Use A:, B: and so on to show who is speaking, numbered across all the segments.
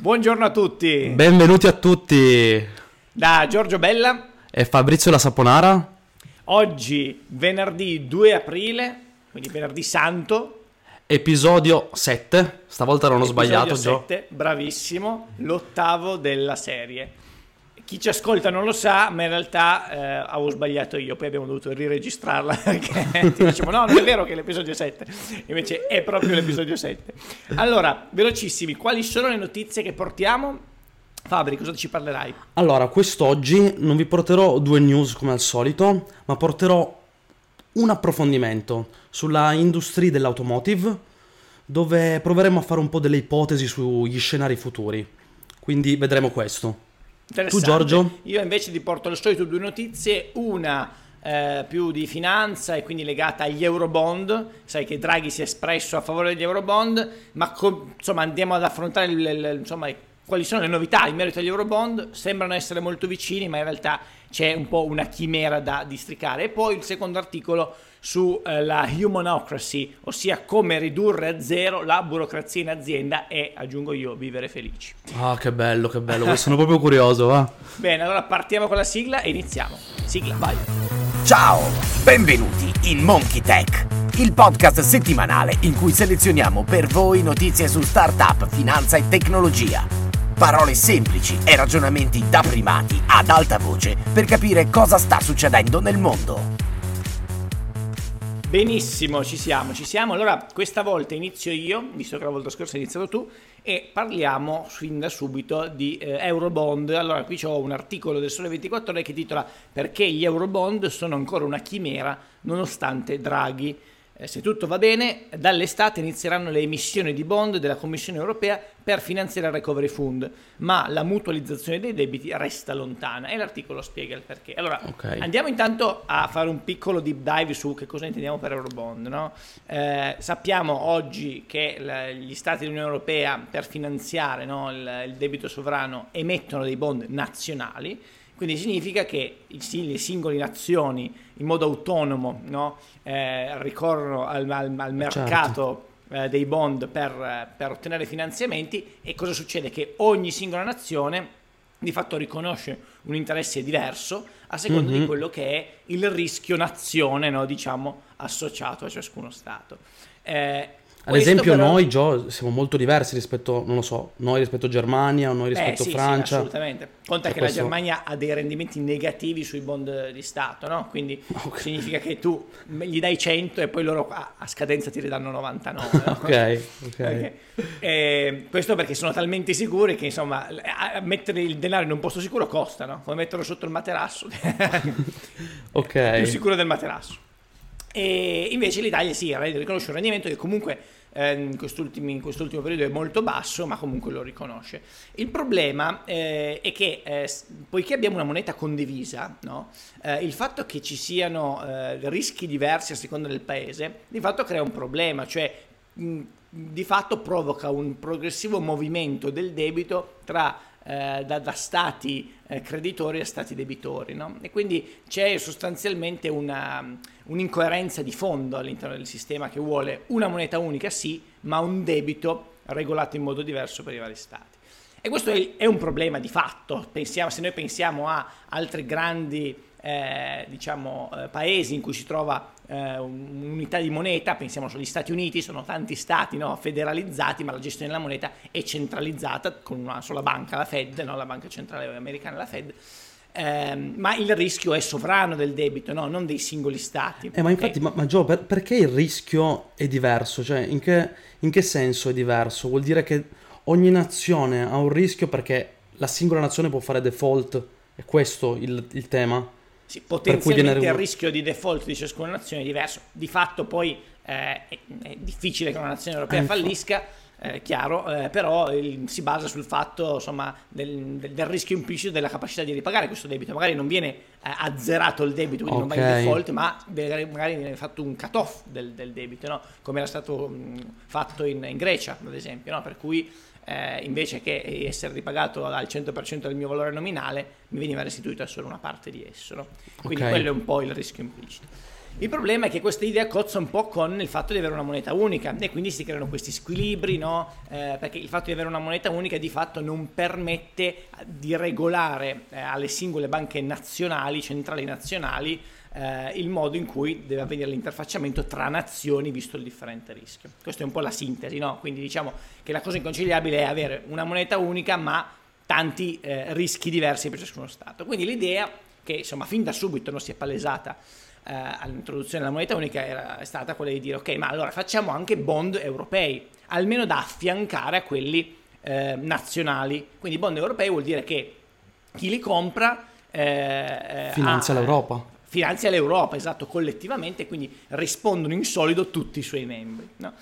A: Buongiorno a tutti.
B: Benvenuti a tutti.
A: Da Giorgio Bella
B: e Fabrizio La Saponara.
A: Oggi venerdì 2 aprile, quindi venerdì santo.
B: Episodio 7. Stavolta non ho
A: Episodio
B: sbagliato,
A: 7,
B: Gio.
A: Bravissimo, l'ottavo della serie. Chi ci ascolta non lo sa, ma in realtà eh, avevo sbagliato io, poi abbiamo dovuto riregistrarla perché ti dicevo no, non è vero che è l'episodio 7, invece è proprio l'episodio 7. Allora, velocissimi, quali sono le notizie che portiamo? Fabri, cosa ci parlerai?
B: Allora, quest'oggi non vi porterò due news come al solito, ma porterò un approfondimento sulla industria dell'automotive, dove proveremo a fare un po' delle ipotesi sugli scenari futuri. Quindi vedremo questo. Tu Giorgio?
A: Io invece ti porto al solito due notizie, una eh, più di finanza e quindi legata agli Eurobond, sai che Draghi si è espresso a favore degli Eurobond, ma com- insomma andiamo ad affrontare il, il, insomma, quali sono le novità in merito agli Eurobond, sembrano essere molto vicini ma in realtà c'è un po' una chimera da districare. E poi il secondo articolo sulla eh, humanocracy, ossia come ridurre a zero la burocrazia in azienda e, aggiungo io, vivere felici.
B: Ah, che bello, che bello, sono proprio curioso, va.
A: Bene, allora partiamo con la sigla e iniziamo. Sigla, vai.
C: Ciao, benvenuti in Monkey Tech, il podcast settimanale in cui selezioniamo per voi notizie su startup, finanza e tecnologia. Parole semplici e ragionamenti da primati ad alta voce per capire cosa sta succedendo nel mondo.
A: Benissimo, ci siamo, ci siamo. Allora, questa volta inizio io, visto che la volta scorsa hai iniziato tu, e parliamo fin da subito di eh, Eurobond. Allora, qui ho un articolo del Sole 24 Ore che titola Perché gli Eurobond sono ancora una chimera nonostante Draghi se tutto va bene, dall'estate inizieranno le emissioni di bond della Commissione europea per finanziare il Recovery Fund, ma la mutualizzazione dei debiti resta lontana e l'articolo spiega il perché. Allora, okay. andiamo intanto a fare un piccolo deep dive su che cosa intendiamo per Eurobond. No? Eh, sappiamo oggi che la, gli Stati dell'Unione Europea per finanziare no, il, il debito sovrano emettono dei bond nazionali quindi significa che le singole nazioni in modo autonomo no, eh, ricorrono al, al, al mercato certo. eh, dei bond per, per, ottenere finanziamenti e cosa succede? Che ogni singola nazione di fatto riconosce un interesse diverso a seconda mm-hmm. di quello che è il rischio nazione no, diciamo, associato a ciascuno Stato.
B: Eh, ad esempio però... noi, Gio, siamo molto diversi rispetto, non lo so, noi rispetto a Germania o noi rispetto a
A: sì,
B: Francia.
A: Sì, assolutamente. Conta che questo... la Germania ha dei rendimenti negativi sui bond di Stato, no? Quindi okay. significa che tu gli dai 100 e poi loro a, scadenza ti ridanno 99. No?
B: ok, ok.
A: okay. E questo perché sono talmente sicuri che insomma mettere il denaro in un posto sicuro costa, no? Come metterlo sotto il materasso.
B: ok.
A: Più sicuro del materasso. E invece l'Italia sì, riconosce un rendimento che comunque eh, in, in, quest'ultimo periodo è molto basso, ma comunque lo riconosce. Il problema eh, è che eh, poiché abbiamo una moneta condivisa, no? Eh, il fatto che ci siano eh, rischi diversi a seconda del paese, di fatto crea un problema, cioè mh, di fatto provoca un progressivo movimento del debito tra eh, da, da, stati eh, creditori a stati debitori. No? E quindi c'è sostanzialmente una, un'incoerenza di fondo all'interno del sistema che vuole una moneta unica, sì, ma un debito regolato in modo diverso per i vari stati. E questo è, è un problema di fatto. Pensiamo, se noi pensiamo a altri grandi eh, diciamo, eh, paesi in cui si trova eh, un'unità di moneta, pensiamo agli Stati Uniti, sono tanti stati no, federalizzati, ma la gestione della moneta è centralizzata con una sola banca, la Fed, no, la banca centrale americana, la Fed. Eh, ma il rischio è sovrano del debito, no? non dei singoli stati.
B: Eh, ma infatti, ma, ma Gio, per, perché il rischio è diverso? Cioè, in che, in che senso è diverso? Vuol dire che ogni nazione ha un rischio perché la singola nazione può fare default? È questo il, il tema?
A: Sì, potenzialmente il rischio di default di ciascuna nazione è diverso. Di fatto poi eh, è, è, difficile che una nazione europea eh, fallisca, eh, chiaro, eh, però il, si basa sul fatto insomma, del, del, del, rischio implicito della capacità di ripagare questo debito. Magari non viene eh, azzerato il debito, quindi okay. non va in default, ma magari viene fatto un cut-off del, del debito, no? come era stato mh, fatto in, in, Grecia, ad esempio, no? per cui eh, invece che essere ripagato al 100% del mio valore nominale, mi veniva restituita solo una parte di esso. No? Quindi okay. quello è un po' il rischio implicito. Il problema è che questa idea cozza un po' con il fatto di avere una moneta unica e quindi si creano questi squilibri, no? eh, perché il fatto di avere una moneta unica di fatto non permette di regolare eh, alle singole banche nazionali, centrali nazionali, eh, il modo in cui deve avvenire l'interfacciamento tra nazioni visto il differente rischio. Questa è un po' la sintesi, no? quindi diciamo che la cosa inconciliabile è avere una moneta unica ma tanti eh, rischi diversi per ciascuno Stato. Quindi l'idea che insomma fin da subito non si è palesata eh, all'introduzione della moneta unica era, è stata quella di dire ok ma allora facciamo anche bond europei, almeno da affiancare a quelli eh, nazionali. Quindi bond europei vuol dire che chi li compra
B: eh, finanzia ha, l'Europa.
A: Finanzia l'Europa, esatto, collettivamente, quindi rispondono in solido tutti i suoi membri. No?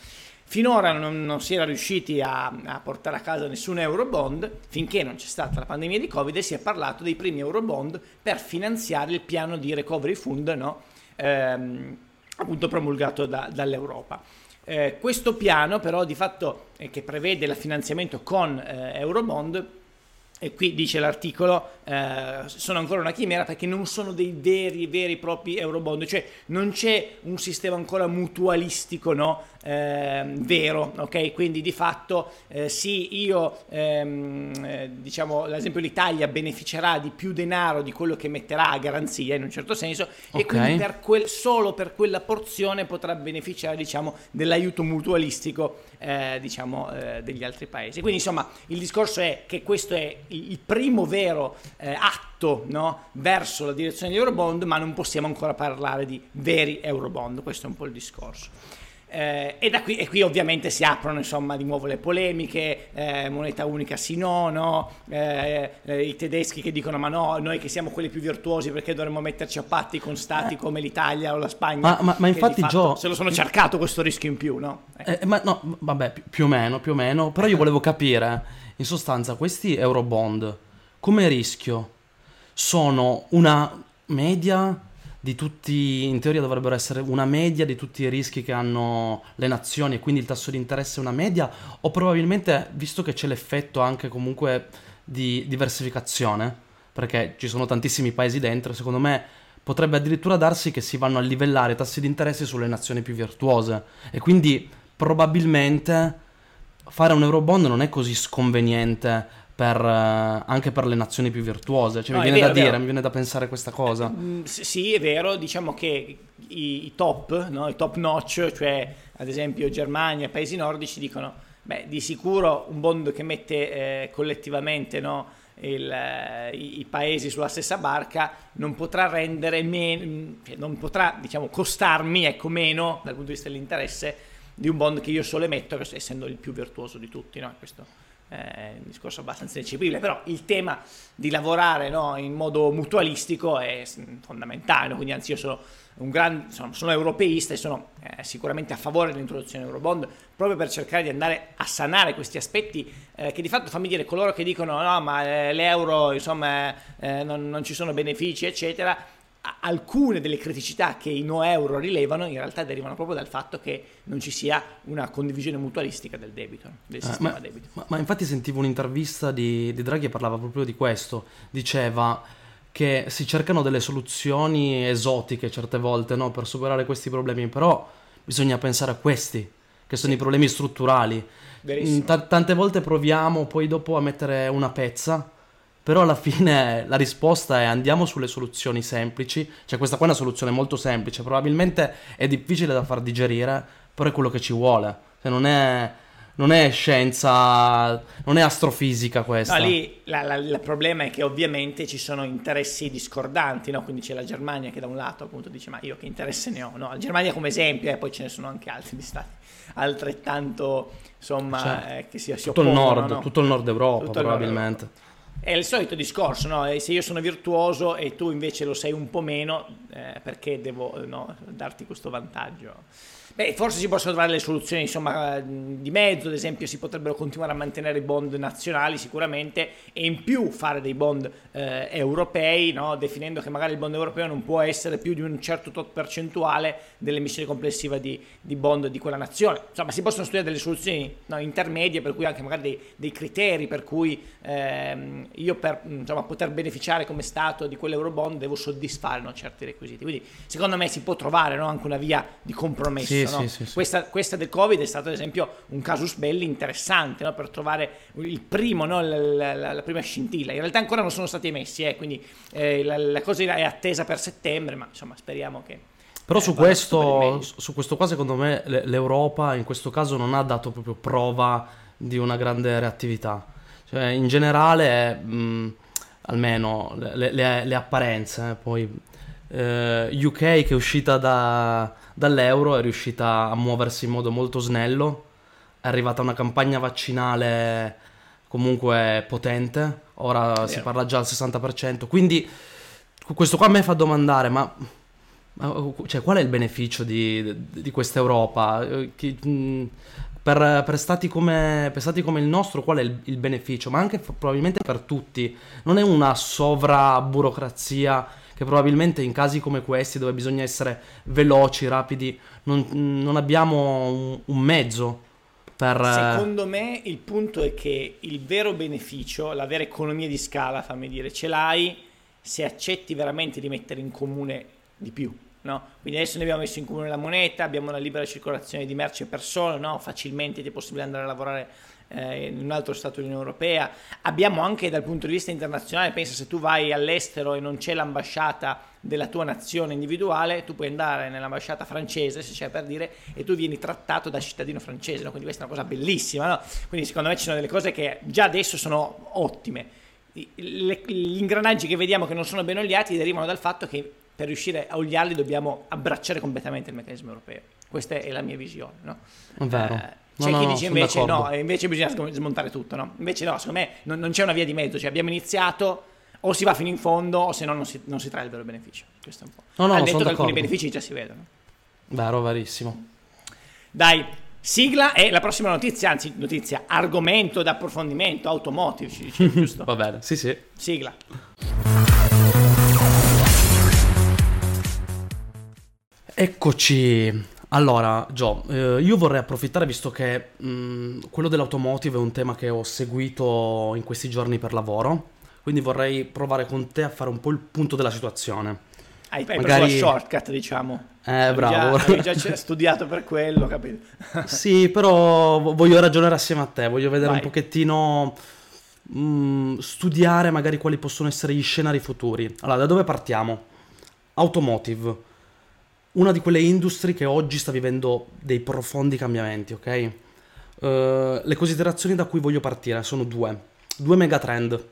A: Finora non, non, si era riusciti a, a, portare a casa nessun Eurobond finché non c'è stata la pandemia di Covid e si è parlato dei primi Eurobond per finanziare il piano di recovery fund no? Ehm, appunto promulgato da, dall'Europa. Eh, questo piano però di fatto eh, che prevede il finanziamento con eh, Eurobond e qui dice l'articolo, eh, sono ancora una chimera perché non sono dei veri, veri e propri eurobond, cioè non c'è un sistema ancora mutualistico no? eh, vero, ok? Quindi di fatto eh, sì, io, ehm, eh, diciamo, ad esempio l'Italia beneficerà di più denaro di quello che metterà a garanzia in un certo senso okay. e quindi per quel, solo per quella porzione potrà beneficiare, diciamo, dell'aiuto mutualistico, eh, diciamo, degli altri paesi. Quindi insomma il discorso è che questo è il primo vero eh, atto no? verso la direzione di Eurobond, ma non possiamo ancora parlare di veri Eurobond, questo è un po' il discorso. Eh, e da qui, e qui ovviamente si aprono insomma di nuovo le polemiche, eh, moneta unica sì no, no eh, eh, i tedeschi che dicono ma no, noi che siamo quelli più virtuosi perché dovremmo metterci a patti con stati eh. come l'Italia o la Spagna.
B: Ma, ma, ma infatti Gio...
A: Se lo sono cercato questo rischio in più, no?
B: Eh, ma no, vabbè, più o meno, più o meno, però io volevo capire, in sostanza questi Eurobond come rischio sono una media di tutti, in teoria dovrebbero essere una media di tutti i rischi che hanno le nazioni e quindi il tasso di interesse è una media o probabilmente, visto che c'è l'effetto anche comunque di diversificazione, perché ci sono tantissimi paesi dentro, secondo me potrebbe addirittura darsi che si vanno a livellare i tassi di interesse sulle nazioni più virtuose. E quindi probabilmente fare un eurobond non è così sconveniente per, uh, anche per le nazioni più virtuose. Cioè, no, mi viene vero, da dire, mi viene da pensare questa cosa.
A: Mm, sì, è vero, diciamo che i, i top, no? i top notch, cioè ad esempio Germania, paesi nordici, dicono, beh, di sicuro un bond che mette eh, collettivamente no, il, eh, i, i, paesi sulla stessa barca non potrà rendere meno, cioè non potrà, diciamo, costarmi, ecco, meno dal punto di vista dell'interesse di un bond che io solo emetto, essendo il più virtuoso di tutti, no? Questo è un discorso abbastanza ineccepibile, però il tema di lavorare no, in modo mutualistico è fondamentale, quindi anzi io sono un gran, sono, sono europeista e sono eh, sicuramente a favore dell'introduzione dell'Eurobond proprio per cercare di andare a sanare questi aspetti eh, che di fatto fammi dire coloro che dicono no ma eh, l'euro insomma eh, non, non ci sono benefici eccetera alcune delle criticità che i no euro rilevano in realtà derivano proprio dal fatto che non ci sia una condivisione mutualistica del debito, del eh, sistema
B: ma,
A: debito.
B: Ma, ma, infatti sentivo un'intervista di, di Draghi e parlava proprio di questo, diceva che si cercano delle soluzioni esotiche certe volte no, per superare questi problemi, però bisogna pensare a questi, che sono sì. i problemi strutturali. T- tante volte proviamo poi dopo a mettere una pezza però alla fine la risposta è andiamo sulle soluzioni semplici, cioè questa qua è una soluzione molto semplice, probabilmente è difficile da far digerire, però è quello che ci vuole, cioè non è, non è scienza, non è astrofisica questa.
A: No, lì il problema è che ovviamente ci sono interessi discordanti, no? quindi c'è la Germania che da un lato appunto dice ma io che interesse ne ho, no? la Germania come esempio e eh, poi ce ne sono anche altri di stati altrettanto insomma cioè, eh, che si, si
B: tutto oppongono. Il nord, Tutto il nord Europa tutto probabilmente. Nord Europa.
A: È il solito discorso, no? se io sono virtuoso e tu invece lo sei un po' meno, eh, perché devo no, darti questo vantaggio? Beh, forse si possono trovare le soluzioni insomma, di mezzo, ad esempio si potrebbero continuare a mantenere i bond nazionali sicuramente e in più fare dei bond eh, europei, no? definendo che magari il bond europeo non può essere più di un certo tot percentuale dell'emissione complessiva di, di bond di quella nazione. Insomma, si possono studiare delle soluzioni no, intermedie, per cui anche magari dei, dei criteri per cui ehm, io per insomma, poter beneficiare come Stato di quell'eurobond devo soddisfare no, certi requisiti. Quindi secondo me si può trovare anche una via di compromesso. Sì, no? sì, sì, questa, questa, del Covid è stato ad esempio un casus belli interessante no? per trovare il primo, no? la, la, la, prima scintilla. In realtà ancora non sono stati emessi, eh? quindi eh, la, cosa è attesa per settembre, ma insomma speriamo che...
B: Però eh, su, questo, su questo qua secondo me l'Europa in questo caso non ha dato proprio prova di una grande reattività. Cioè in generale, mh, almeno le, le, le apparenze, eh, poi eh, UK che è uscita da, dall'euro è riuscita a muoversi in modo molto snello, è arrivata una campagna vaccinale comunque potente, ora yeah. si parla già al 60%, quindi questo qua a me fa domandare, ma, ma cioè, qual è il beneficio di, di questa Europa? Eh, per, per, stati come, per, stati come, il nostro, qual è il, il beneficio? Ma anche probabilmente per tutti. Non è una sovraburocrazia che probabilmente in casi come questi, dove bisogna essere veloci, rapidi, non, non abbiamo un, un mezzo per...
A: Secondo me il punto è che il vero beneficio, la vera economia di scala, fammi dire, ce l'hai se accetti veramente di mettere in comune di più. No? Quindi adesso ne abbiamo messo in comune la moneta, abbiamo una libera circolazione di merci e persone, no? facilmente ti è possibile andare a lavorare eh, in un altro Stato dell'Unione Europea. Abbiamo anche dal punto di vista internazionale, pensa se tu vai all'estero e non c'è l'ambasciata della tua nazione individuale, tu puoi andare nell'ambasciata francese, se c'è per dire, e tu vieni trattato da cittadino francese, no? quindi questa è una cosa bellissima. No? Quindi secondo me ci sono delle cose che già adesso sono ottime. Le, gli ingranaggi che vediamo che non sono ben oliati derivano dal fatto che per riuscire a oliarli dobbiamo abbracciare completamente il meccanismo europeo. Questa è la mia visione. No?
B: Vero. Eh,
A: c'è no, chi no, dice invece no, invece bisogna smontare tutto, no? Invece no, secondo me non, non, c'è una via di mezzo, cioè abbiamo iniziato, o si va fino in fondo, o se no non si, non si trae il vero beneficio. Questo è un po'.
B: No, no,
A: Al netto che alcuni benefici già si vedono.
B: Vero, verissimo.
A: Dai, sigla e la prossima notizia, anzi notizia, argomento d'approfondimento, automotive, ci dice, giusto?
B: va bene, sì sì.
A: Sigla.
B: Eccoci. Allora, Gio, eh, io vorrei approfittare visto che mh, quello dell'automotive è un tema che ho seguito in questi giorni per lavoro, quindi vorrei provare con te a fare un po' il punto della situazione.
A: Hai, hai Magari... preso la shortcut, diciamo.
B: Eh, bravo.
A: Già, hai già studiato per quello, capito?
B: sì, però voglio ragionare assieme a te, voglio vedere Vai. un pochettino... Mh, studiare magari quali possono essere gli scenari futuri. Allora, da dove partiamo? Automotive una di quelle industrie che oggi sta vivendo dei profondi cambiamenti, ok? Uh, le considerazioni da cui voglio partire sono due, due megatrend.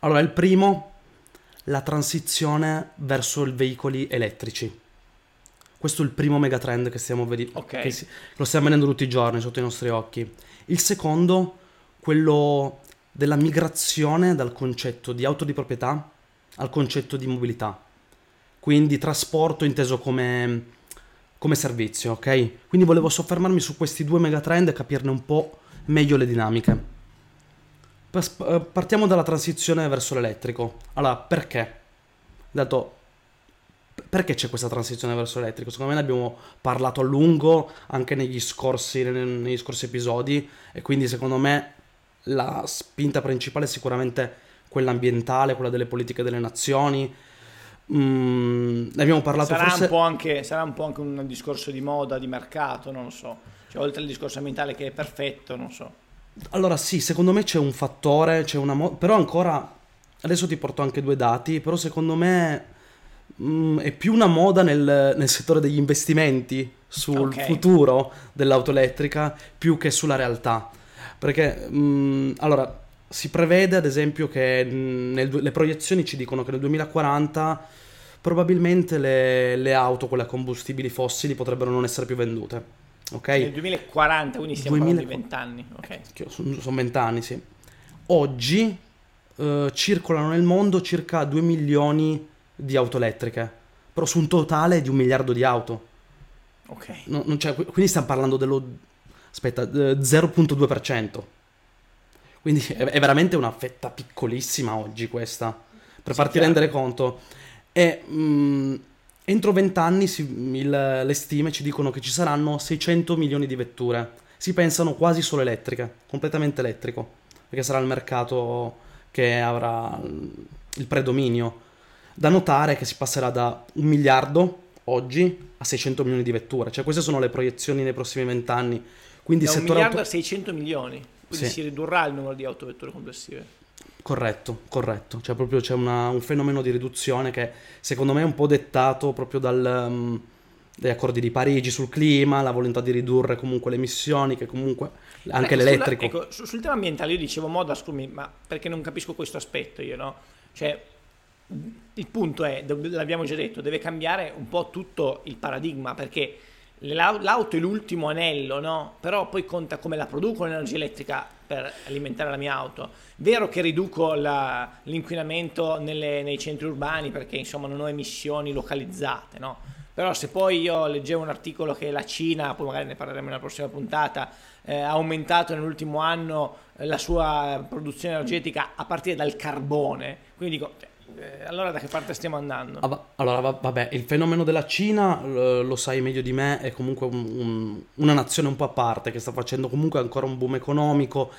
B: Allora, il primo, la transizione verso i veicoli elettrici. Questo è il primo megatrend che stiamo vedendo,
A: okay.
B: si, lo stiamo vedendo tutti i giorni sotto i nostri occhi. Il secondo, quello della migrazione dal concetto di auto di proprietà al concetto di mobilità quindi trasporto inteso come, come servizio, ok? Quindi volevo soffermarmi su questi due megatrend e capirne un po' meglio le dinamiche. Eh, partiamo dalla transizione verso l'elettrico. Allora, perché? Dato perché c'è questa transizione verso l'elettrico? Secondo me ne abbiamo parlato a lungo anche negli scorsi, negli scorsi episodi e quindi secondo me la spinta principale è sicuramente quella ambientale, quella delle politiche delle nazioni, Mm, ne abbiamo parlato
A: sarà
B: forse...
A: Un po anche, sarà un po' anche un discorso di moda, di mercato, non lo so. Cioè, oltre al discorso ambientale che è perfetto, non so.
B: Allora sì, secondo me c'è un fattore, c'è una mo- però ancora... Adesso ti porto anche due dati, però secondo me mm, è più una moda nel, nel, settore degli investimenti sul okay. futuro dell'auto elettrica più che sulla realtà. Perché, mm, allora, si prevede ad esempio che nel, le proiezioni ci dicono che nel 2040 probabilmente le, le, auto, quelle a combustibili fossili, potrebbero non essere più vendute. Ok?
A: Nel 2040, quindi stiamo 2000... parlando di 20 anni. Okay.
B: Sono, sono 20 anni, sì. Oggi eh, circolano nel mondo circa 2 milioni di auto elettriche, però su un totale di un miliardo di auto.
A: Ok.
B: No- non c'è- quindi stiamo parlando dello aspetta, eh, 0.2%. Quindi è, veramente una fetta piccolissima oggi questa, per
A: Sì,
B: farti
A: chiaro.
B: rendere conto. E mh, entro 20 anni si- il- le stime ci dicono che ci saranno 600 milioni di vetture. Si pensano quasi solo elettriche, completamente elettrico, perché sarà il mercato che avrà mm, il predominio. Da notare che si passerà da un miliardo oggi a 600 milioni di vetture, cioè queste sono le proiezioni nei prossimi 20 anni. Quindi
A: Da un miliardo
B: auto-
A: a 600 milioni. Quindi
B: Sì.
A: si ridurrà il numero di autovetture complessive.
B: Corretto, corretto. Cioè proprio c'è una- un fenomeno di riduzione che secondo me è un po' dettato proprio dal, um, dagli accordi di Parigi sul clima, la volontà di ridurre comunque le emissioni, che comunque anche
A: Ecco,
B: l'elettrico.
A: sulla- ecco, su- sul tema ambientale io dicevo moda, scusami, ma perché non capisco questo aspetto io, no? Cioè, il punto è, l'abbiamo già detto, deve cambiare un po' tutto il paradigma, perché l'auto è l'ultimo anello, no? Però poi conta come la produco l'energia elettrica per alimentare la mia auto. Vero che riduco la- l'inquinamento nelle- nei centri urbani perché insomma non ho emissioni localizzate, no? Però se poi io leggevo un articolo che la Cina, poi magari ne parleremo nella prossima puntata, eh, ha aumentato nell'ultimo anno la sua produzione energetica a partire dal carbone, quindi dico, cioè, allora da che parte stiamo andando?
B: Ah, Allora, va- vabbè, il fenomeno della Cina, eh, lo sai meglio di me, è comunque un- un- una nazione un po' a parte che sta facendo comunque ancora un boom economico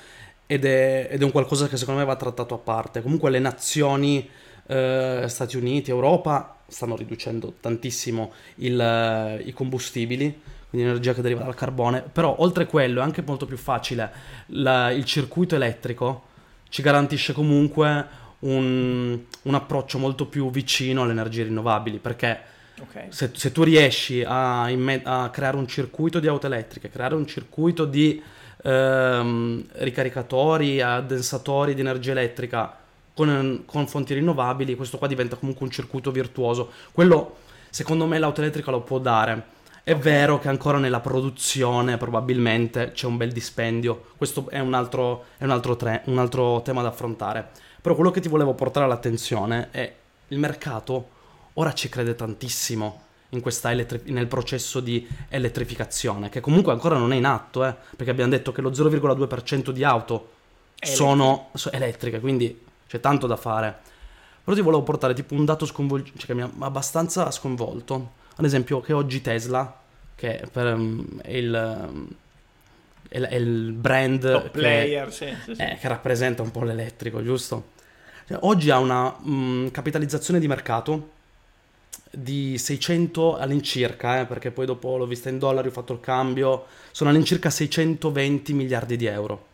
B: ed è, ed è un qualcosa che secondo me va trattato a parte. Comunque le nazioni, eh, Stati Uniti, Europa, stanno riducendo tantissimo il, eh, i combustibili, quindi l'energia che deriva dal carbone, però oltre quello è anche molto più facile. La- il circuito elettrico ci garantisce comunque un, un approccio molto più vicino alle energie rinnovabili, perché
A: Ok.
B: se, se tu riesci a, imme- a creare un circuito di auto elettriche, creare un circuito di ehm, ricaricatori, addensatori di energia elettrica con, con fonti rinnovabili, questo qua diventa comunque un circuito virtuoso. Quello, secondo me, l'auto elettrica lo può dare. È vero che ancora nella produzione probabilmente c'è un bel dispendio, questo è un altro, è un altro, tre- un altro tema da affrontare. Però quello che ti volevo portare all'attenzione è il mercato ora ci crede tantissimo in questa elettri- nel processo di elettrificazione, che comunque ancora non è in atto, eh, perché abbiamo detto che lo 0,2% di auto sono so- elettriche, quindi c'è tanto da fare. Però ti volevo portare tipo un dato sconvolgente, cioè che mi ha abbastanza sconvolto. Ad esempio che oggi Tesla, che per, um, è, il, um, è, è il brand
A: Top
B: che-
A: player, sì, sì, sì.
B: eh, che rappresenta un po' l'elettrico, giusto? Cioè, oggi ha una mh, capitalizzazione di mercato di 600 all'incirca, eh, perché poi dopo l'ho vista in dollari, ho fatto il cambio, sono all'incirca 620 miliardi di euro.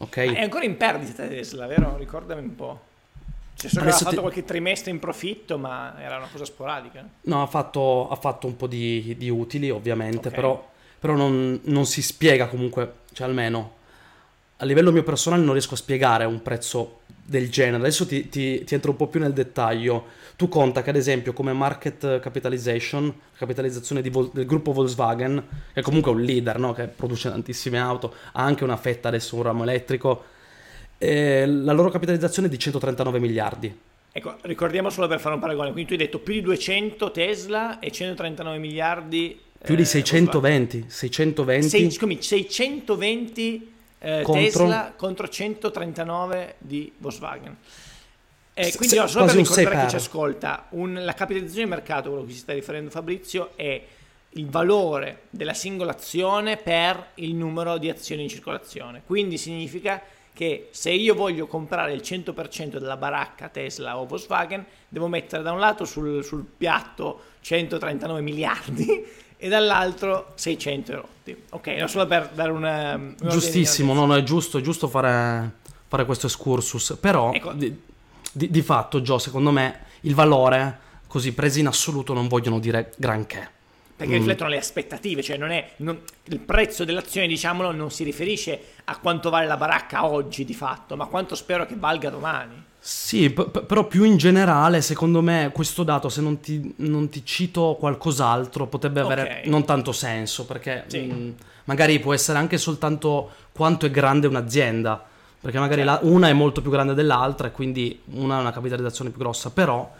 B: Ok?
A: Ma è ancora in perdita Tesla, vero? Ricordami un po'. Cioè, so che aveva
B: Adesso
A: fatto
B: ti-
A: qualche trimestre in profitto, ma era una cosa sporadica.
B: No, ha fatto, ha fatto un po' di, di utili, ovviamente,
A: Ok.
B: però, però non, non si spiega comunque, cioè almeno a livello mio personale non riesco a spiegare un prezzo del genere. Adesso ti, ti- ti entro un po' più nel dettaglio. Tu conta che ad esempio come market capitalization, capitalizzazione Vol- del gruppo Volkswagen, che comunque è un leader, no? che produce tantissime auto, ha anche una fetta adesso un ramo elettrico, eh, la loro capitalizzazione è di 139 miliardi.
A: Ecco, ricordiamo solo per fare un paragone. Quindi tu hai detto più di 200 Tesla e 139 miliardi.
B: Più di
A: eh,
B: 620, 620
A: Sei, scusami, 620 eh,
B: Contro-
A: Tesla contro 139 di Volkswagen. Eh, quindi no, solo per ricordare chi ci
B: 6 per.
A: ascolta, un- la capitalizzazione di mercato, quello a cui si sta riferendo Fabrizio, è il valore della singola azione per il numero di azioni in circolazione. Quindi significa che se io voglio comprare il 100% della baracca Tesla o Volkswagen, devo mettere da un lato sul, sul piatto 139 miliardi e dall'altro 600 erotti. Ok, no, solo per dare una... un ordine di
B: Giustissimo, no, no, è giusto, è giusto fare, fare questo excursus, però
A: Ecco.
B: di, di- di fatto, Gio, secondo me il valore, così presi in assoluto, non vogliono dire granché.
A: Perché riflettono le aspettative, cioè non è, non- il prezzo dell'azione, diciamolo, non si riferisce a quanto vale la baracca oggi di fatto, ma quanto spero che valga domani.
B: Sì, p- però più in generale, secondo me, questo dato, se non ti, non ti cito qualcos'altro, potrebbe avere
A: Ok.
B: non tanto senso, perché
A: Sì.
B: mh, magari può essere anche soltanto quanto è grande un'azienda, perché magari la-
A: Certo.
B: una è molto più grande dell'altra e quindi una ha una capitalizzazione più grossa, però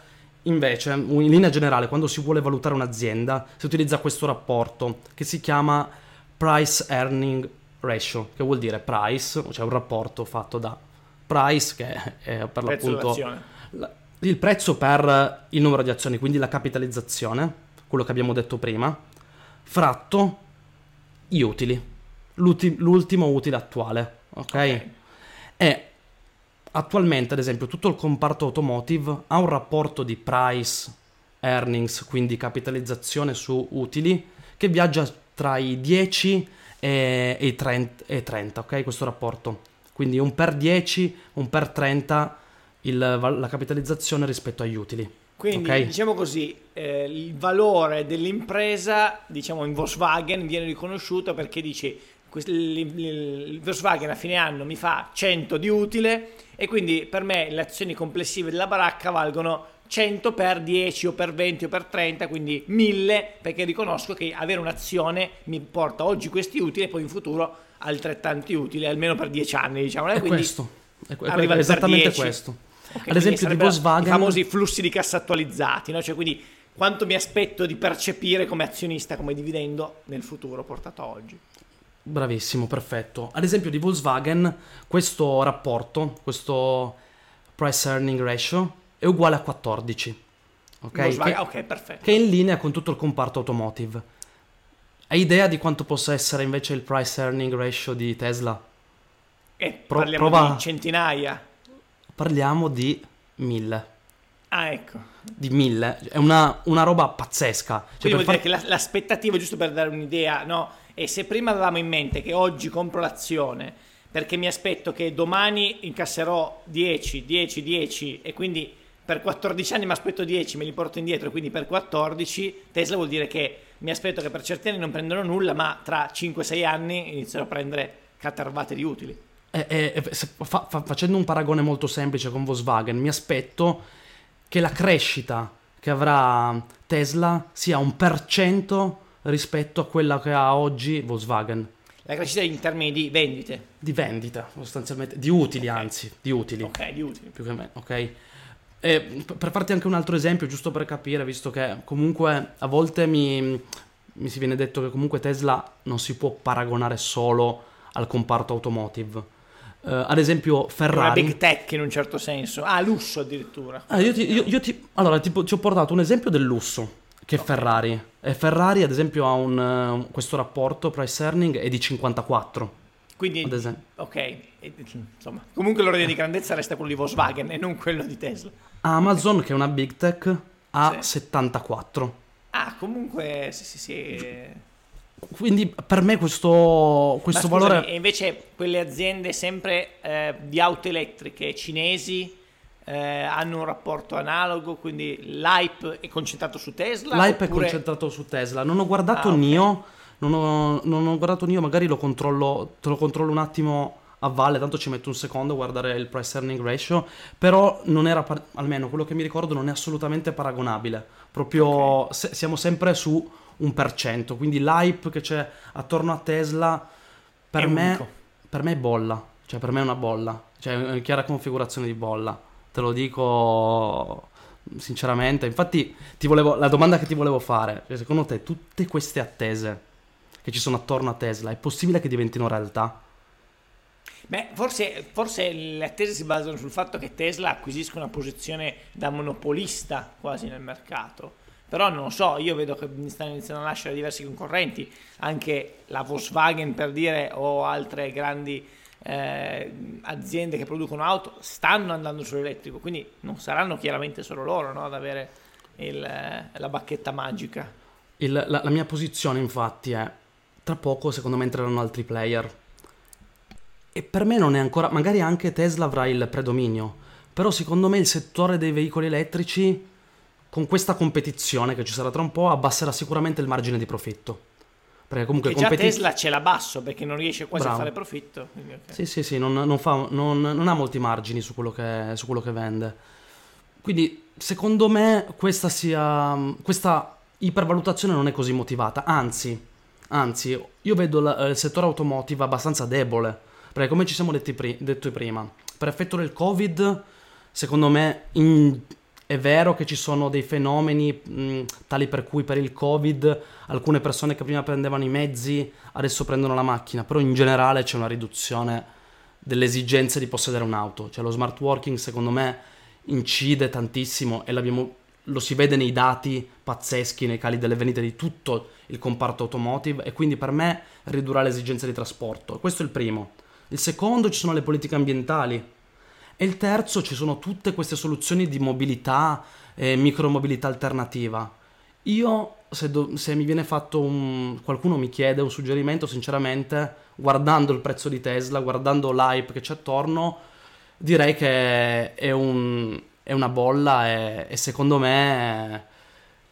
B: invece, in linea generale, quando si vuole valutare un'azienda, si utilizza questo rapporto che si chiama Price Earning Ratio, che vuol dire price, cioè un rapporto fatto da price, che è per
A: Prezzo
B: l'appunto la- il prezzo per il numero di azioni, quindi la capitalizzazione, quello che abbiamo detto prima, fratto gli utili, l'ulti- l'ultimo utile attuale, ok?
A: Ok.
B: E attualmente, ad esempio, tutto il comparto automotive ha un rapporto di price earnings, quindi capitalizzazione su utili, che viaggia tra i 10 e, e i 30, e 30, ok? Questo rapporto. Quindi un per 10, un per 30 il- la capitalizzazione rispetto agli utili.
A: Quindi
B: ok?
A: diciamo così, eh, il valore dell'impresa, diciamo in Volkswagen, viene riconosciuto perché il- il Volkswagen a fine anno mi fa 100 di utile e quindi per me le azioni complessive della baracca valgono 100 per 10 o per 20 o per 30, quindi 1000 perché riconosco che avere un'azione mi porta oggi questi utili e poi in futuro altrettanti utili, almeno per 10 anni diciamo.
B: È
A: E quindi
B: questo. È, è esattamente
A: 10.
B: questo.
A: Ok,
B: Ad esempio di Volkswagen...
A: I famosi flussi di cassa attualizzati, no? Cioè, quindi quanto mi aspetto di percepire come azionista, come dividendo nel futuro portato a oggi.
B: Bravissimo, perfetto. Ad esempio di Volkswagen questo rapporto, questo price earning ratio è uguale a 14. Ok?
A: Volkswagen-
B: Che,
A: ok, perfetto.
B: che è in linea con tutto il comparto automotive. Hai idea di quanto possa essere invece il price earning ratio di Tesla?
A: E
B: Pro-
A: parliamo
B: prova-
A: di centinaia.
B: Parliamo di 1000.
A: Ah, ecco.
B: Di 1000. È una, una roba pazzesca. Cioè,
A: Quindi vuol
B: far-
A: dire che la- l'aspettativa, giusto per dare un'idea, no? E se prima avevamo in mente che oggi compro l'azione perché mi aspetto che domani incasserò 10, 10, 10 e quindi per 14 anni mi aspetto 10, me li porto indietro, quindi per 14 Tesla vuol dire che mi aspetto che per certi anni non prendono nulla, ma tra 5-6 anni inizierò a prendere catervate di utili.
B: E- e- e se- fa- fa- facendo un paragone molto semplice con Volkswagen, mi aspetto che la crescita che avrà Tesla sia un per cento rispetto a quella che ha oggi Volkswagen.
A: La crescita in termini di vendite,
B: Di vendita, sostanzialmente, di utili anzi, di utili.
A: ok, di utili.
B: Più che me, ok? E per farti anche un altro esempio, giusto per capire, visto che comunque a volte mi, mi si viene detto che comunque Tesla non si può paragonare solo al comparto automotive. Eh, ad esempio
A: È una
B: Ferrari...
A: big tech in un certo senso. Ah, lusso addirittura.
B: Ah, io ti, io- io ti- allora, tipo, ti ho portato un esempio del lusso, che è Ferrari. E Ferrari, ad esempio, ha un, questo rapporto price earning è di 54.
A: Quindi, ok, insomma, comunque l'ordine di grandezza resta quello di Volkswagen e non quello di Tesla.
B: Amazon, che è una big tech, ha
A: Sì.
B: 74.
A: Ah, comunque, sì, sì, sì.
B: Quindi per me questo, questo
A: scusami,
B: valore...
A: E invece quelle aziende sempre eh, di auto elettriche cinesi eh, hanno un rapporto analogo, quindi l'hype è concentrato su Tesla?
B: L'hype è
A: oppure-
B: concentrato su Tesla. Non ho guardato
A: Ah, ok.
B: NIO, non ho, non ho guardato NIO, magari lo controllo, te lo controllo un attimo a valle, tanto ci metto un secondo a guardare il price earning ratio, però non era, par- almeno quello che mi ricordo, non è assolutamente paragonabile. Proprio se- siamo sempre su un per cento, quindi l'hype che c'è attorno a Tesla per me, per me è bolla, cioè per me è una bolla, cioè è una chiara configurazione di bolla. Te lo dico sinceramente. Infatti, ti volevo, la domanda che ti volevo fare, cioè, secondo te, tutte queste attese che ci sono attorno a Tesla, è possibile che diventino realtà?
A: Beh, forse, forse le attese si basano sul fatto che Tesla acquisisca una posizione da monopolista quasi nel mercato. Però non lo so, io vedo che stanno iniziando a nascere diversi concorrenti, anche la Volkswagen per dire o altre grandi eh, aziende che producono auto stanno andando sull'elettrico, quindi non saranno chiaramente solo loro no, ad avere il, la bacchetta magica.
B: Il- la, la mia posizione, infatti, è tra poco, secondo me, entreranno altri player. E per me non è ancora. Magari anche Tesla avrà il predominio. Però, secondo me, il settore dei veicoli elettrici, con questa competizione che ci sarà tra un po', abbasserà sicuramente il margine di profitto. Perché comunque
A: Che già
B: competi-
A: Tesla ce l'ha basso perché non riesce quasi
B: Bravo.
A: a fare profitto. quindi ok.
B: Sì, sì, sì, non, non fa- non- non ha molti margini su quello, che, su quello che vende. Quindi, secondo me, questa sia. Questa ipervalutazione non è così motivata. Anzi, anzi, io vedo la- il settore automotive abbastanza debole. Perché, come ci siamo detti pri- detto prima, per effetto del Covid, secondo me, in, è vero che ci sono dei fenomeni mh, tali per cui per il Covid alcune persone che prima prendevano i mezzi adesso prendono la macchina, però in generale c'è una riduzione delle esigenze di possedere un'auto. Cioè lo smart working secondo me incide tantissimo e lo si vede nei dati pazzeschi, nei cali delle vendite di tutto il comparto automotive e quindi per me ridurrà le esigenze di trasporto. Questo è il primo. Il secondo ci sono le politiche ambientali e il terzo ci sono tutte queste soluzioni di mobilità e micromobilità alternativa. Io, se, do, se mi viene fatto un... qualcuno mi chiede un suggerimento, sinceramente, guardando il prezzo di Tesla, guardando l'hype che c'è attorno, direi che è, un, è una bolla e, e secondo me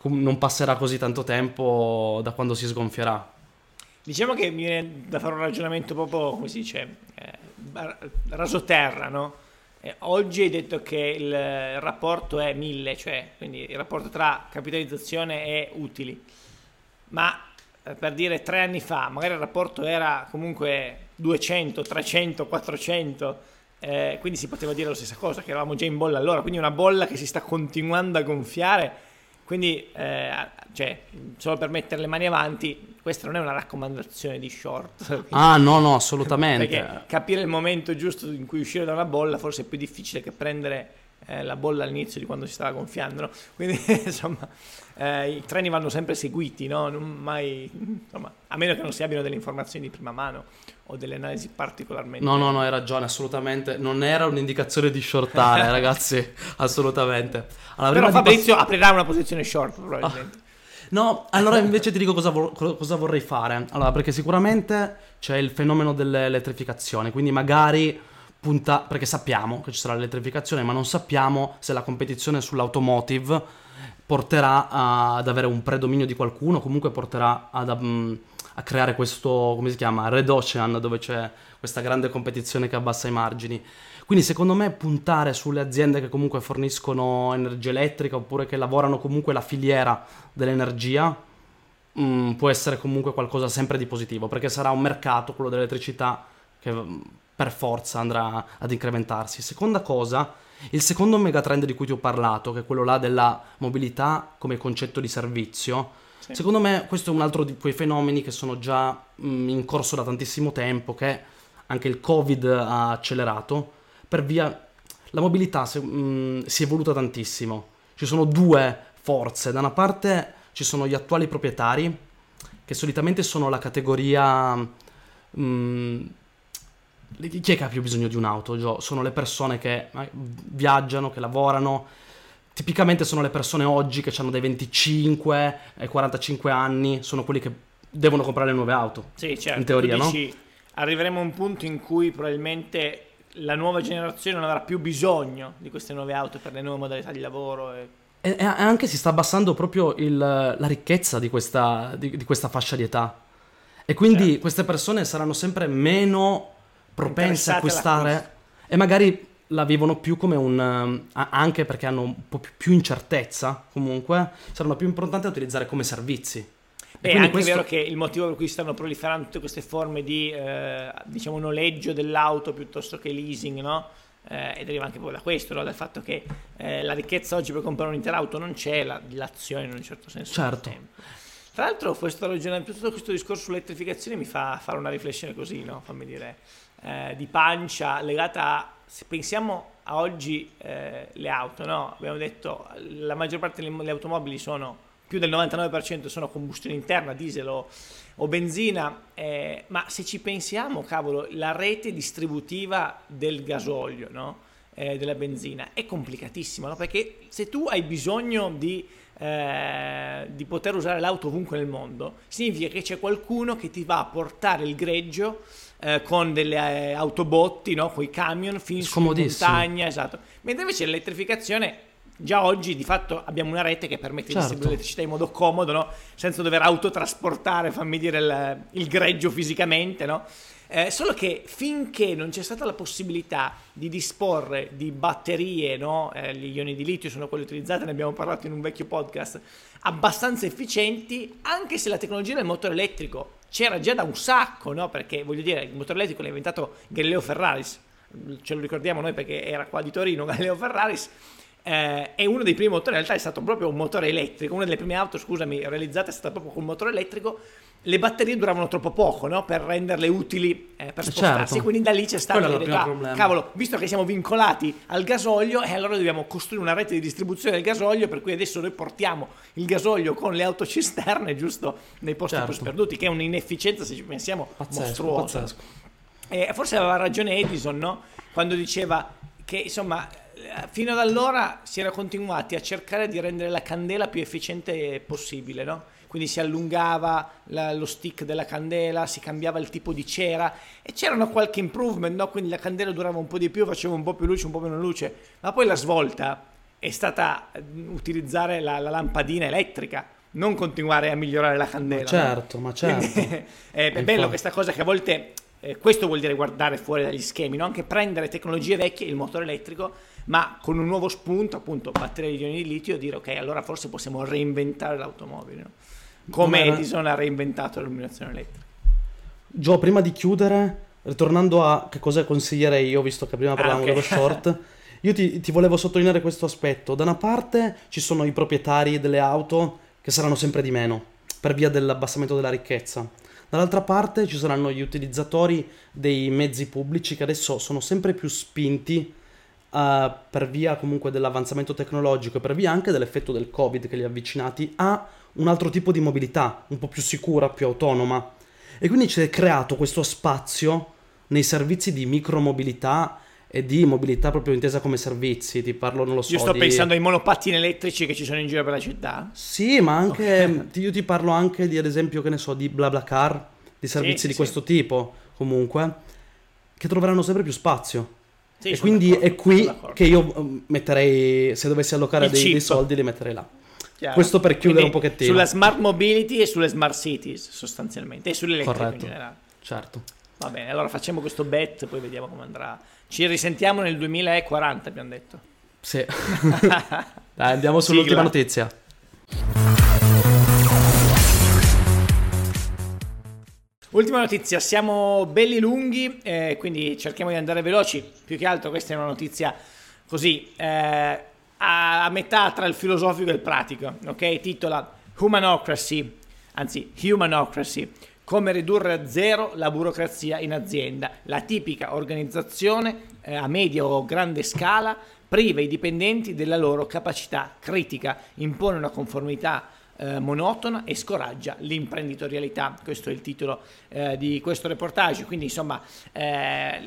B: non passerà così tanto tempo da quando si sgonfierà.
A: Diciamo che mi viene da fare un ragionamento proprio, come si dice, eh, rasoterra, no? Eh, oggi hai detto che il rapporto è 1000, cioè quindi il rapporto tra capitalizzazione e utili, ma eh, per dire tre anni fa magari il rapporto era comunque 200, 300, 400, eh, quindi si poteva dire la stessa cosa, che eravamo già in bolla allora, quindi una bolla che si sta continuando a gonfiare, quindi eh, cioè, solo per mettere le mani avanti, questa non è una raccomandazione di short.
B: Ah, no, no, assolutamente.
A: Perché capire il momento giusto in cui uscire da una bolla forse è più difficile che prendere eh, la bolla all'inizio di quando si stava gonfiando. No? Quindi, insomma, eh, i treni vanno sempre seguiti, no? mai, insomma, a meno che non si abbiano delle informazioni di prima mano o delle analisi particolarmente.
B: No, no, no, hai ragione, assolutamente. Non era un'indicazione di shortare, ragazzi, assolutamente.
A: Allora, Però Fabrizio pass- aprirà una posizione short, probabilmente. Ah.
B: No, allora invece ti dico cosa, vor- cosa, vorrei fare. Allora, perché sicuramente c'è il fenomeno dell'elettrificazione, quindi magari punta, perché sappiamo che ci sarà l'elettrificazione, ma non sappiamo se la competizione sull'automotive porterà a, ad avere un predominio di qualcuno, comunque porterà ad, um, a creare questo, come si chiama, Red Ocean, dove c'è questa grande competizione che abbassa i margini. Quindi secondo me puntare sulle aziende che comunque forniscono energia elettrica oppure che lavorano comunque la filiera dell'energia mh, mm, può essere comunque qualcosa sempre di positivo perché sarà un mercato, quello dell'elettricità, che mm, per forza andrà ad incrementarsi. Seconda cosa, il secondo megatrend di cui ti ho parlato, che è quello là della mobilità come concetto di servizio, sì. secondo me questo è un altro di quei fenomeni che sono già mh, in corso da tantissimo tempo, che anche il Covid ha accelerato per via... La mobilità si, mh, si è evoluta tantissimo. Ci sono due forze. Da una parte ci sono gli attuali proprietari, che solitamente sono la categoria... Mh, chi è che ha più bisogno di un'auto? Gio? Sono le persone che viaggiano, che lavorano. Tipicamente sono le persone oggi che hanno dai 25 ai 45 anni, sono quelli che devono comprare le nuove auto.
A: Sì, certo.
B: In teoria,
A: dici, no? Arriveremo a un punto in cui probabilmente la nuova generazione non avrà più bisogno di queste nuove auto per le nuove modalità di lavoro. E...
B: E, anche si sta abbassando proprio il, la ricchezza di questa, di, di questa, fascia di età. E quindi certo. queste persone saranno sempre meno propense a acquistare e magari la vivono più come un... anche perché hanno un po' più incertezza comunque, saranno più importanti da utilizzare come servizi.
A: Beh, è anche questo... vero che il motivo per cui stanno proliferando tutte queste forme di eh, diciamo noleggio dell'auto piuttosto che leasing, no? Eh, e deriva anche poi da questo, no? dal fatto che eh, la ricchezza oggi per comprare un'intera auto non c'è, la dilazione in un certo senso.
B: Certo.
A: Tra l'altro, questo, tutto questo discorso sull'elettrificazione mi fa fare una riflessione così, no? fammi dire, eh, di pancia legata a, se pensiamo a oggi eh, le auto, no? abbiamo detto la maggior parte delle automobili sono più del 99% sono combustione interna, diesel o, o benzina, eh, ma se ci pensiamo, cavolo, la rete distributiva del gasolio, no? eh, della benzina, è complicatissima, no? perché se tu hai bisogno di, eh, di, poter usare l'auto ovunque nel mondo, significa che c'è qualcuno che ti va a portare il greggio eh, con delle eh, autobotti, no? con i camion, fin su montagna, esatto. Mentre invece l'elettrificazione già oggi di fatto abbiamo una rete che permette certo. di distribuire l'elettricità in modo comodo, no? senza dover autotrasportare, fammi dire, il, il greggio fisicamente. No? Eh, solo che finché non c'è stata la possibilità di disporre di batterie, no? eh, gli ioni di litio sono quelle utilizzate, ne abbiamo parlato in un vecchio podcast, abbastanza efficienti, anche se la tecnologia del motore elettrico c'era già da un sacco, no? perché voglio dire, il motore elettrico l'ha inventato Galileo Ferraris, ce lo ricordiamo noi perché era qua di Torino, Galileo Ferraris, eh, e uno dei primi motori in realtà è stato proprio un motore elettrico, una delle prime auto, scusami, realizzate è stata proprio con un motore elettrico. Le batterie duravano troppo poco no? per renderle utili eh, per spostarsi,
B: Certo.
A: quindi da lì c'è stato
B: il primo problema.
A: cavolo, visto che siamo vincolati al gasolio, e allora dobbiamo costruire una rete di distribuzione del gasolio, per cui adesso noi portiamo il gasolio con le autocisterne giusto nei posti
B: Certo.
A: più sperduti, che è un'inefficienza se ci pensiamo
B: Pazzesco,
A: mostruosa.
B: pazzesco.
A: E forse aveva ragione Edison, no? Quando diceva che insomma eh, fino ad allora si era continuati a cercare di rendere la candela più efficiente possibile, no? Quindi si allungava la- lo stick della candela, si cambiava il tipo di cera e c'erano qualche improvement, no? Quindi la candela durava un po' di più, faceva un po' più luce, un po' meno luce, ma poi la svolta è stata eh, utilizzare la, la lampadina elettrica, non continuare a migliorare la candela. no?
B: certo, ma certo.
A: Quindi, è, bello
B: infatti-
A: questa cosa che a volte eh, questo vuol dire guardare fuori dagli schemi, no? anche prendere tecnologie vecchie, il motore elettrico, ma con un nuovo spunto, appunto batterie di ioni di litio, dire ok, allora forse possiamo reinventare l'automobile, no? come
B: era-
A: Edison ha reinventato l'illuminazione elettrica.
B: Gio, prima di chiudere, ritornando a che cosa consiglierei io, visto che prima parlavamo
A: ok.
B: dello short, io ti, ti volevo sottolineare questo aspetto. Da una parte ci sono i proprietari delle auto che saranno sempre di meno, per via dell'abbassamento della ricchezza. Dall'altra parte ci saranno gli utilizzatori dei mezzi pubblici che adesso sono sempre più spinti eh, per via comunque dell'avanzamento tecnologico e per via anche dell'effetto del Covid che li ha avvicinati a un altro tipo di mobilità, un po' più sicura, più autonoma. E quindi si è creato questo spazio nei servizi di micromobilità e di mobilità proprio intesa come servizi. Ti parlo, non lo so.
A: Io sto
B: di-
A: pensando ai monopattini elettrici che ci sono in giro per la città.
B: Sì, ma anche. ti- Io ti parlo anche di, ad esempio, che ne so, di BlaBlaCar, di servizi
A: sì,
B: di
A: sì.
B: questo tipo, comunque, che troveranno sempre più spazio.
A: Sì,
B: e quindi
A: d'accordo,
B: è qui
A: d'accordo.
B: che io eh, metterei, se dovessi allocare dei, dei soldi, li metterei là.
A: Chiaro.
B: Questo per chiudere
A: Quindi
B: un pochettino.
A: Sulla smart mobility e sulle smart cities, sostanzialmente, e sull'elettrico in
B: Corretto.
A: generale.
B: Certo.
A: Va bene, allora facciamo questo bet, poi vediamo come andrà. Ci risentiamo nel 2040, abbiamo detto.
B: Sì. Dai, andiamo sull'ultima
A: Sigla.
B: notizia.
A: Ultima notizia, siamo belli lunghi, eh, quindi cerchiamo di andare veloci. Più che altro questa è una notizia così, eh, a, metà tra il filosofico e il pratico, ok? Titola Humanocracy, anzi Humanocracy, come ridurre a zero la burocrazia in azienda. La tipica organizzazione eh, a media o grande scala priva i dipendenti della loro capacità critica, impone una conformità eh, monotona e scoraggia l'imprenditorialità. Questo è il titolo eh, di questo reportage. Quindi, insomma, eh,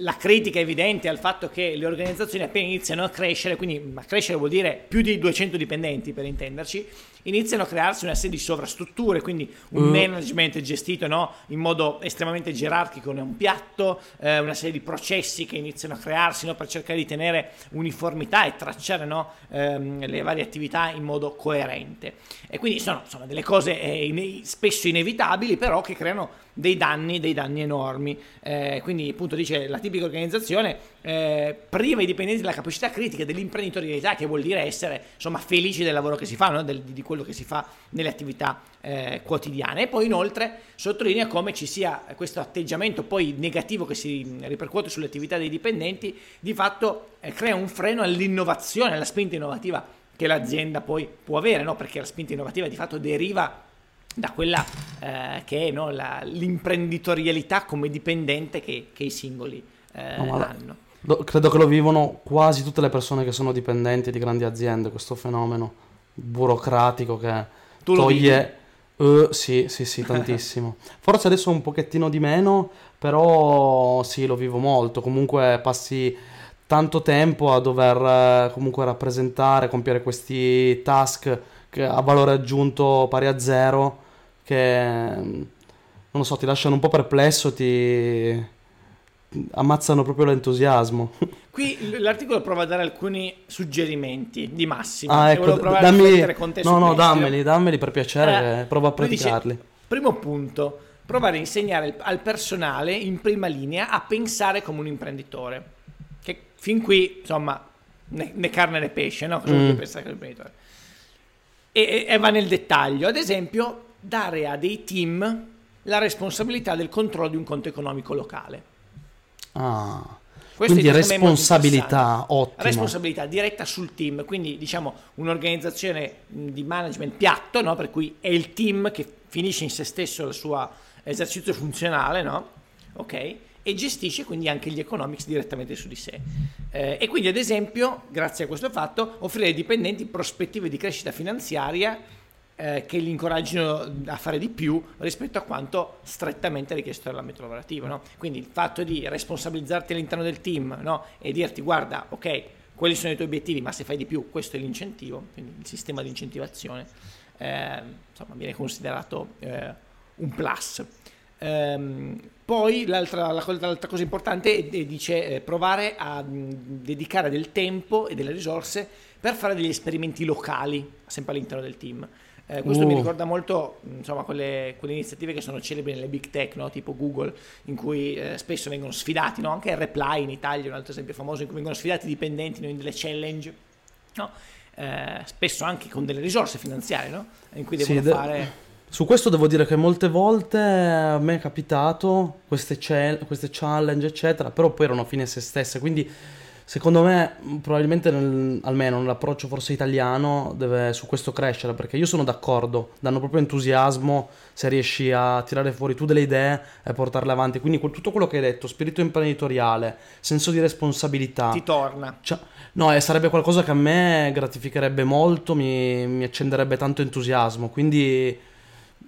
A: la critica è evidente al fatto che le organizzazioni appena iniziano a crescere, quindi ma crescere vuol dire più di 200 dipendenti per intenderci, iniziano a crearsi una serie di sovrastrutture, quindi un
B: Mm.
A: management gestito no, in modo estremamente gerarchico ne un piatto, eh, una serie di processi che iniziano a crearsi no, per cercare di tenere uniformità e tracciare no, ehm, le varie attività in modo coerente. E quindi sono insomma, delle cose eh, ine- spesso inevitabili, però che creano dei danni, dei danni enormi. Eh, quindi, appunto, dice la tipica organizzazione eh, priva i dipendenti della capacità critica, dell'imprenditorialità, che vuol dire essere insomma felici del lavoro che si fa, no? Del- di quello che si fa nelle attività eh, quotidiane. E poi, inoltre, sottolinea come ci sia questo atteggiamento poi negativo che si ripercuote sulle attività dei dipendenti, di fatto eh, crea un freno all'innovazione, alla spinta innovativa che l'azienda poi può avere, no? perché la spinta innovativa di fatto deriva da quella eh, che è no, la- l'imprenditorialità come dipendente che, che i singoli eh,
B: No,
A: hanno.
B: Credo che lo vivono quasi tutte le persone che sono dipendenti di grandi aziende, questo fenomeno burocratico che
A: Tu
B: toglie... Eh, sì, sì, sì, tantissimo. Forse adesso un pochettino di meno, però sì, lo vivo molto. Comunque passi tanto tempo a dover eh, comunque rappresentare, compiere questi task che a valore aggiunto pari a zero, che mm, non lo so, ti lasciano un po' perplesso, ti ammazzano proprio l'entusiasmo.
A: Qui l'articolo prova a dare alcuni suggerimenti di massima.
B: Ah, ecco, dammi... No, no, dammeli, dammeli per piacere,
A: Eh,
B: che provo a
A: lui dice,
B: praticarli.
A: primo punto, provare a insegnare al personale in prima linea a pensare come un imprenditore. Che fin qui, insomma, né, né carne né pesce, no? Cosa
B: Mm.
A: pensare come imprenditore? E- e va nel dettaglio. Ad esempio, dare a dei team la responsabilità del controllo di un conto economico locale.
B: Ah,
A: Questo
B: Quindi responsabilità, ottimo.
A: Responsabilità diretta sul team, quindi diciamo un'organizzazione di management piatto, no? per cui è il team che finisce in se stesso il suo esercizio funzionale, no? ok? E gestisce quindi anche gli economics direttamente su di sé. Eh, e quindi ad esempio, grazie a questo fatto, offrire ai dipendenti prospettive di crescita finanziaria eh, che li incoraggino a fare di più rispetto a quanto strettamente richiesto dall'ambito lavorativo. No? Quindi il fatto di responsabilizzarti all'interno del team no? e dirti guarda, ok, quelli sono i tuoi obiettivi, ma se fai di più, questo è l'incentivo, quindi il sistema di incentivazione, eh, insomma, viene considerato eh, un plus. Ehm, poi l'altra, la, l'altra cosa importante è, è, dice eh, provare a mh, dedicare del tempo e delle risorse per fare degli esperimenti locali, sempre all'interno del team. Eh, questo mi
B: Uh.
A: ricorda molto insomma, quelle, quelle iniziative che sono celebri nelle big tech, no? tipo Google, in cui eh, spesso vengono sfidati, no? anche Reply in Italia è un altro esempio famoso, in cui vengono sfidati i dipendenti no? in delle challenge, no? Eh, spesso anche con delle risorse finanziarie, no? in cui
B: Sì,
A: devono
B: de-
A: fare...
B: Su questo devo dire che molte volte a me è capitato queste, cel- queste challenge, eccetera, però poi erano fine a se stesse. Quindi, secondo me, mh, probabilmente nel- almeno nell'approccio forse italiano deve su questo crescere. Perché io sono d'accordo, danno proprio entusiasmo se riesci a tirare fuori tu delle idee e portarle avanti. Quindi, quel- tutto quello che hai detto, spirito imprenditoriale, senso di responsabilità.
A: Ti torna.
B: Cioè, no, e sarebbe qualcosa che a me gratificherebbe molto, mi, mi accenderebbe tanto entusiasmo. Quindi,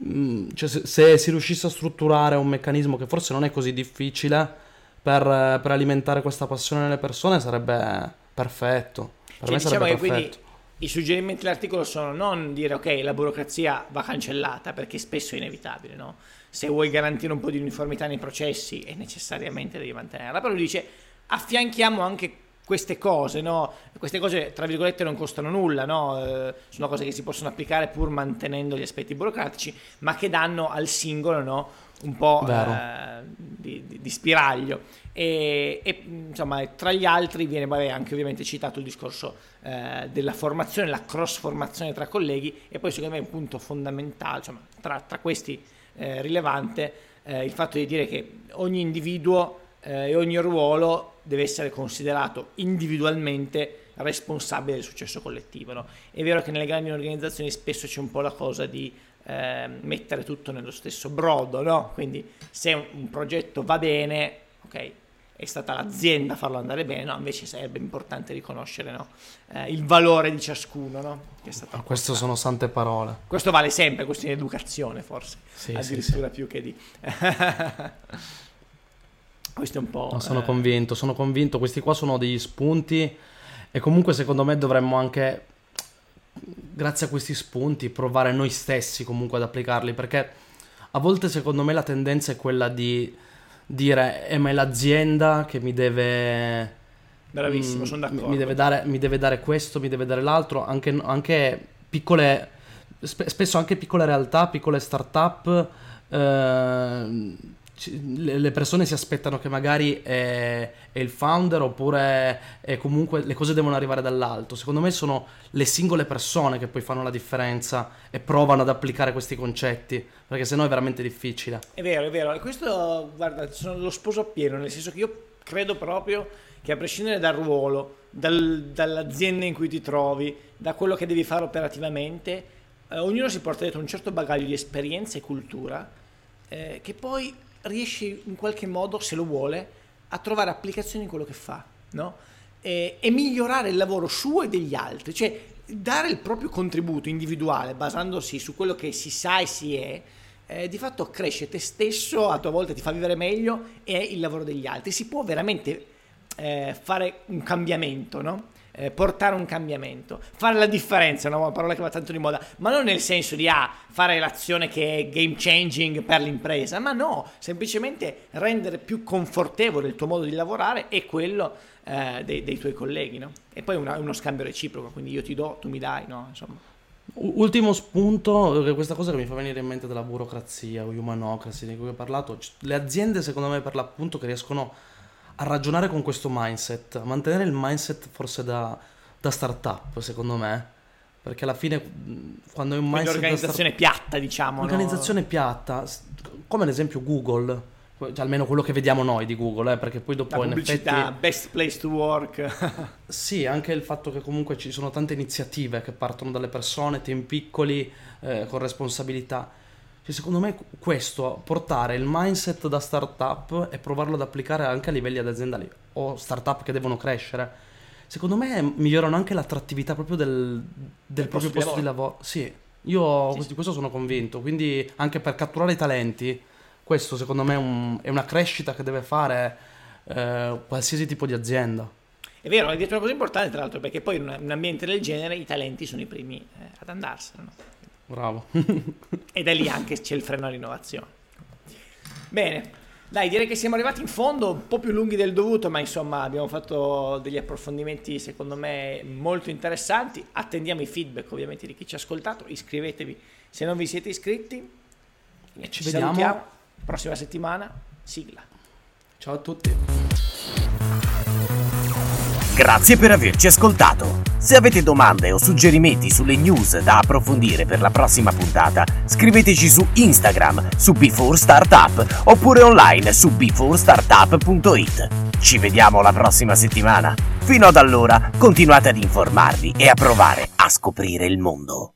B: mm, cioè, se, se si riuscisse a strutturare un meccanismo che forse non è così difficile per, per alimentare questa passione nelle persone, sarebbe perfetto. Per
A: Cioè,
B: me
A: diciamo
B: sarebbe perfetto.
A: i suggerimenti dell'articolo sono non dire ok, la burocrazia va cancellata perché spesso è inevitabile, no? Se vuoi garantire un po' di uniformità nei processi e necessariamente devi mantenerla, però lui dice affianchiamo anche queste cose, no? Queste cose tra virgolette non costano nulla, no? Eh, sono cose che si possono applicare pur mantenendo gli aspetti burocratici, ma che danno al singolo, no? Un po' eh, di, di- di spiraglio. E, e, insomma, tra gli altri viene vabbè, anche ovviamente citato il discorso eh, della formazione, la cross formazione tra colleghi e poi secondo me un punto fondamentale, insomma, tra, tra questi eh, rilevante, eh, il fatto di dire che ogni individuo eh, e ogni ruolo deve essere considerato individualmente responsabile del successo collettivo. no? È vero che nelle grandi organizzazioni spesso c'è un po' la cosa di eh, mettere tutto nello stesso brodo, no? quindi se un, un progetto va bene, ok, è stata l'azienda a farlo andare bene, no? invece sarebbe importante riconoscere no? Eh, il valore di ciascuno. No?
B: Ma queste sono sante parole.
A: questo vale sempre, questione di educazione forse,
B: Sì, sì,
A: addirittura più che di... Questo è un po'...
B: No, sono
A: eh,
B: convinto, sono convinto. Questi qua sono degli spunti e comunque secondo me dovremmo anche, grazie a questi spunti, provare noi stessi comunque ad applicarli perché a volte secondo me la tendenza è quella di dire eh ma è l'azienda che mi deve...
A: Bravissimo,
B: mm,
A: sono d'accordo.
B: Mi deve, dare, mi deve dare questo, mi deve dare l'altro, anche, anche piccole, spe- spesso anche piccole realtà, piccole start-up, eh, le persone si aspettano che magari è, è il founder oppure comunque le cose devono arrivare dall'alto. Secondo me sono le singole persone che poi fanno la differenza e provano ad applicare questi concetti, perché sennò è veramente difficile.
A: È vero, è vero. E questo, guarda, sono lo sposo appieno, nel senso che io credo proprio che a prescindere dal ruolo, dal- dall'azienda in cui ti trovi, da quello che devi fare operativamente, eh, ognuno si porta dietro un certo bagaglio di esperienza e cultura eh, che poi riesce in qualche modo, se lo vuole, a trovare applicazioni in quello che fa, no? E, e migliorare il lavoro suo e degli altri, cioè dare il proprio contributo individuale basandosi su quello che si sa e si è, eh, di fatto cresce te stesso, a tua volta ti fa vivere meglio e il lavoro degli altri. Si può veramente eh, fare un cambiamento, no? Eh, portare un cambiamento, fare la differenza, è una parola che va tanto di moda, ma non nel senso di ah, fare l'azione che è game changing per l'impresa, ma no, semplicemente rendere più confortevole il tuo modo di lavorare e quello eh, dei, dei tuoi colleghi, no? E poi una- uno scambio reciproco, quindi io ti do, tu mi dai, no? Insomma.
B: Ultimo spunto, eh, questa cosa che mi fa venire in mente della burocrazia o humanocracy di cui ho parlato, le aziende secondo me per l'appunto che riescono a ragionare con questo mindset, a mantenere il mindset forse da, da startup secondo me, perché alla fine quando hai un mindset da
A: organizzazione piatta, diciamo. no?
B: Organizzazione piatta, come ad esempio Google, cioè, almeno quello che vediamo noi di Google, eh, perché poi dopo
A: La
B: in
A: pubblicità,
B: effetti...
A: best place to work.
B: Sì, anche il fatto che comunque ci sono tante iniziative che partono dalle persone, team piccoli, eh, con responsabilità. Cioè, secondo me questo, portare il mindset da startup e provarlo ad applicare anche a livelli aziendali o startup che devono crescere, secondo me migliorano anche l'attrattività proprio del, del proprio
A: posto di
B: di lavoro. Sì, io
A: Sì,
B: di
A: sì.
B: questo sono convinto, quindi anche per catturare i talenti, questo secondo me è, un- è una crescita che deve fare eh, qualsiasi tipo di azienda.
A: È vero, detto una cosa importante tra l'altro, perché poi in un un ambiente del genere i talenti sono i primi eh, ad andarsene. no?
B: Bravo.
A: E da lì anche c'è il freno all'innovazione. Bene, dai, direi che siamo arrivati in fondo, un po' più lunghi del dovuto, ma insomma abbiamo fatto degli approfondimenti secondo me molto interessanti. Attendiamo i feedback ovviamente di chi ci ha ascoltato, iscrivetevi se non vi siete iscritti.
B: E ci
A: salutiamo.
B: vediamo.
A: Prossima settimana, sigla.
B: Ciao a tutti.
C: Grazie per averci ascoltato. Se avete domande o suggerimenti sulle news da approfondire per la prossima puntata, scriveteci su Instagram su Before Startup oppure online su beforestartup.it. Ci vediamo la prossima settimana. Fino ad allora, continuate ad informarvi e a provare a scoprire il mondo.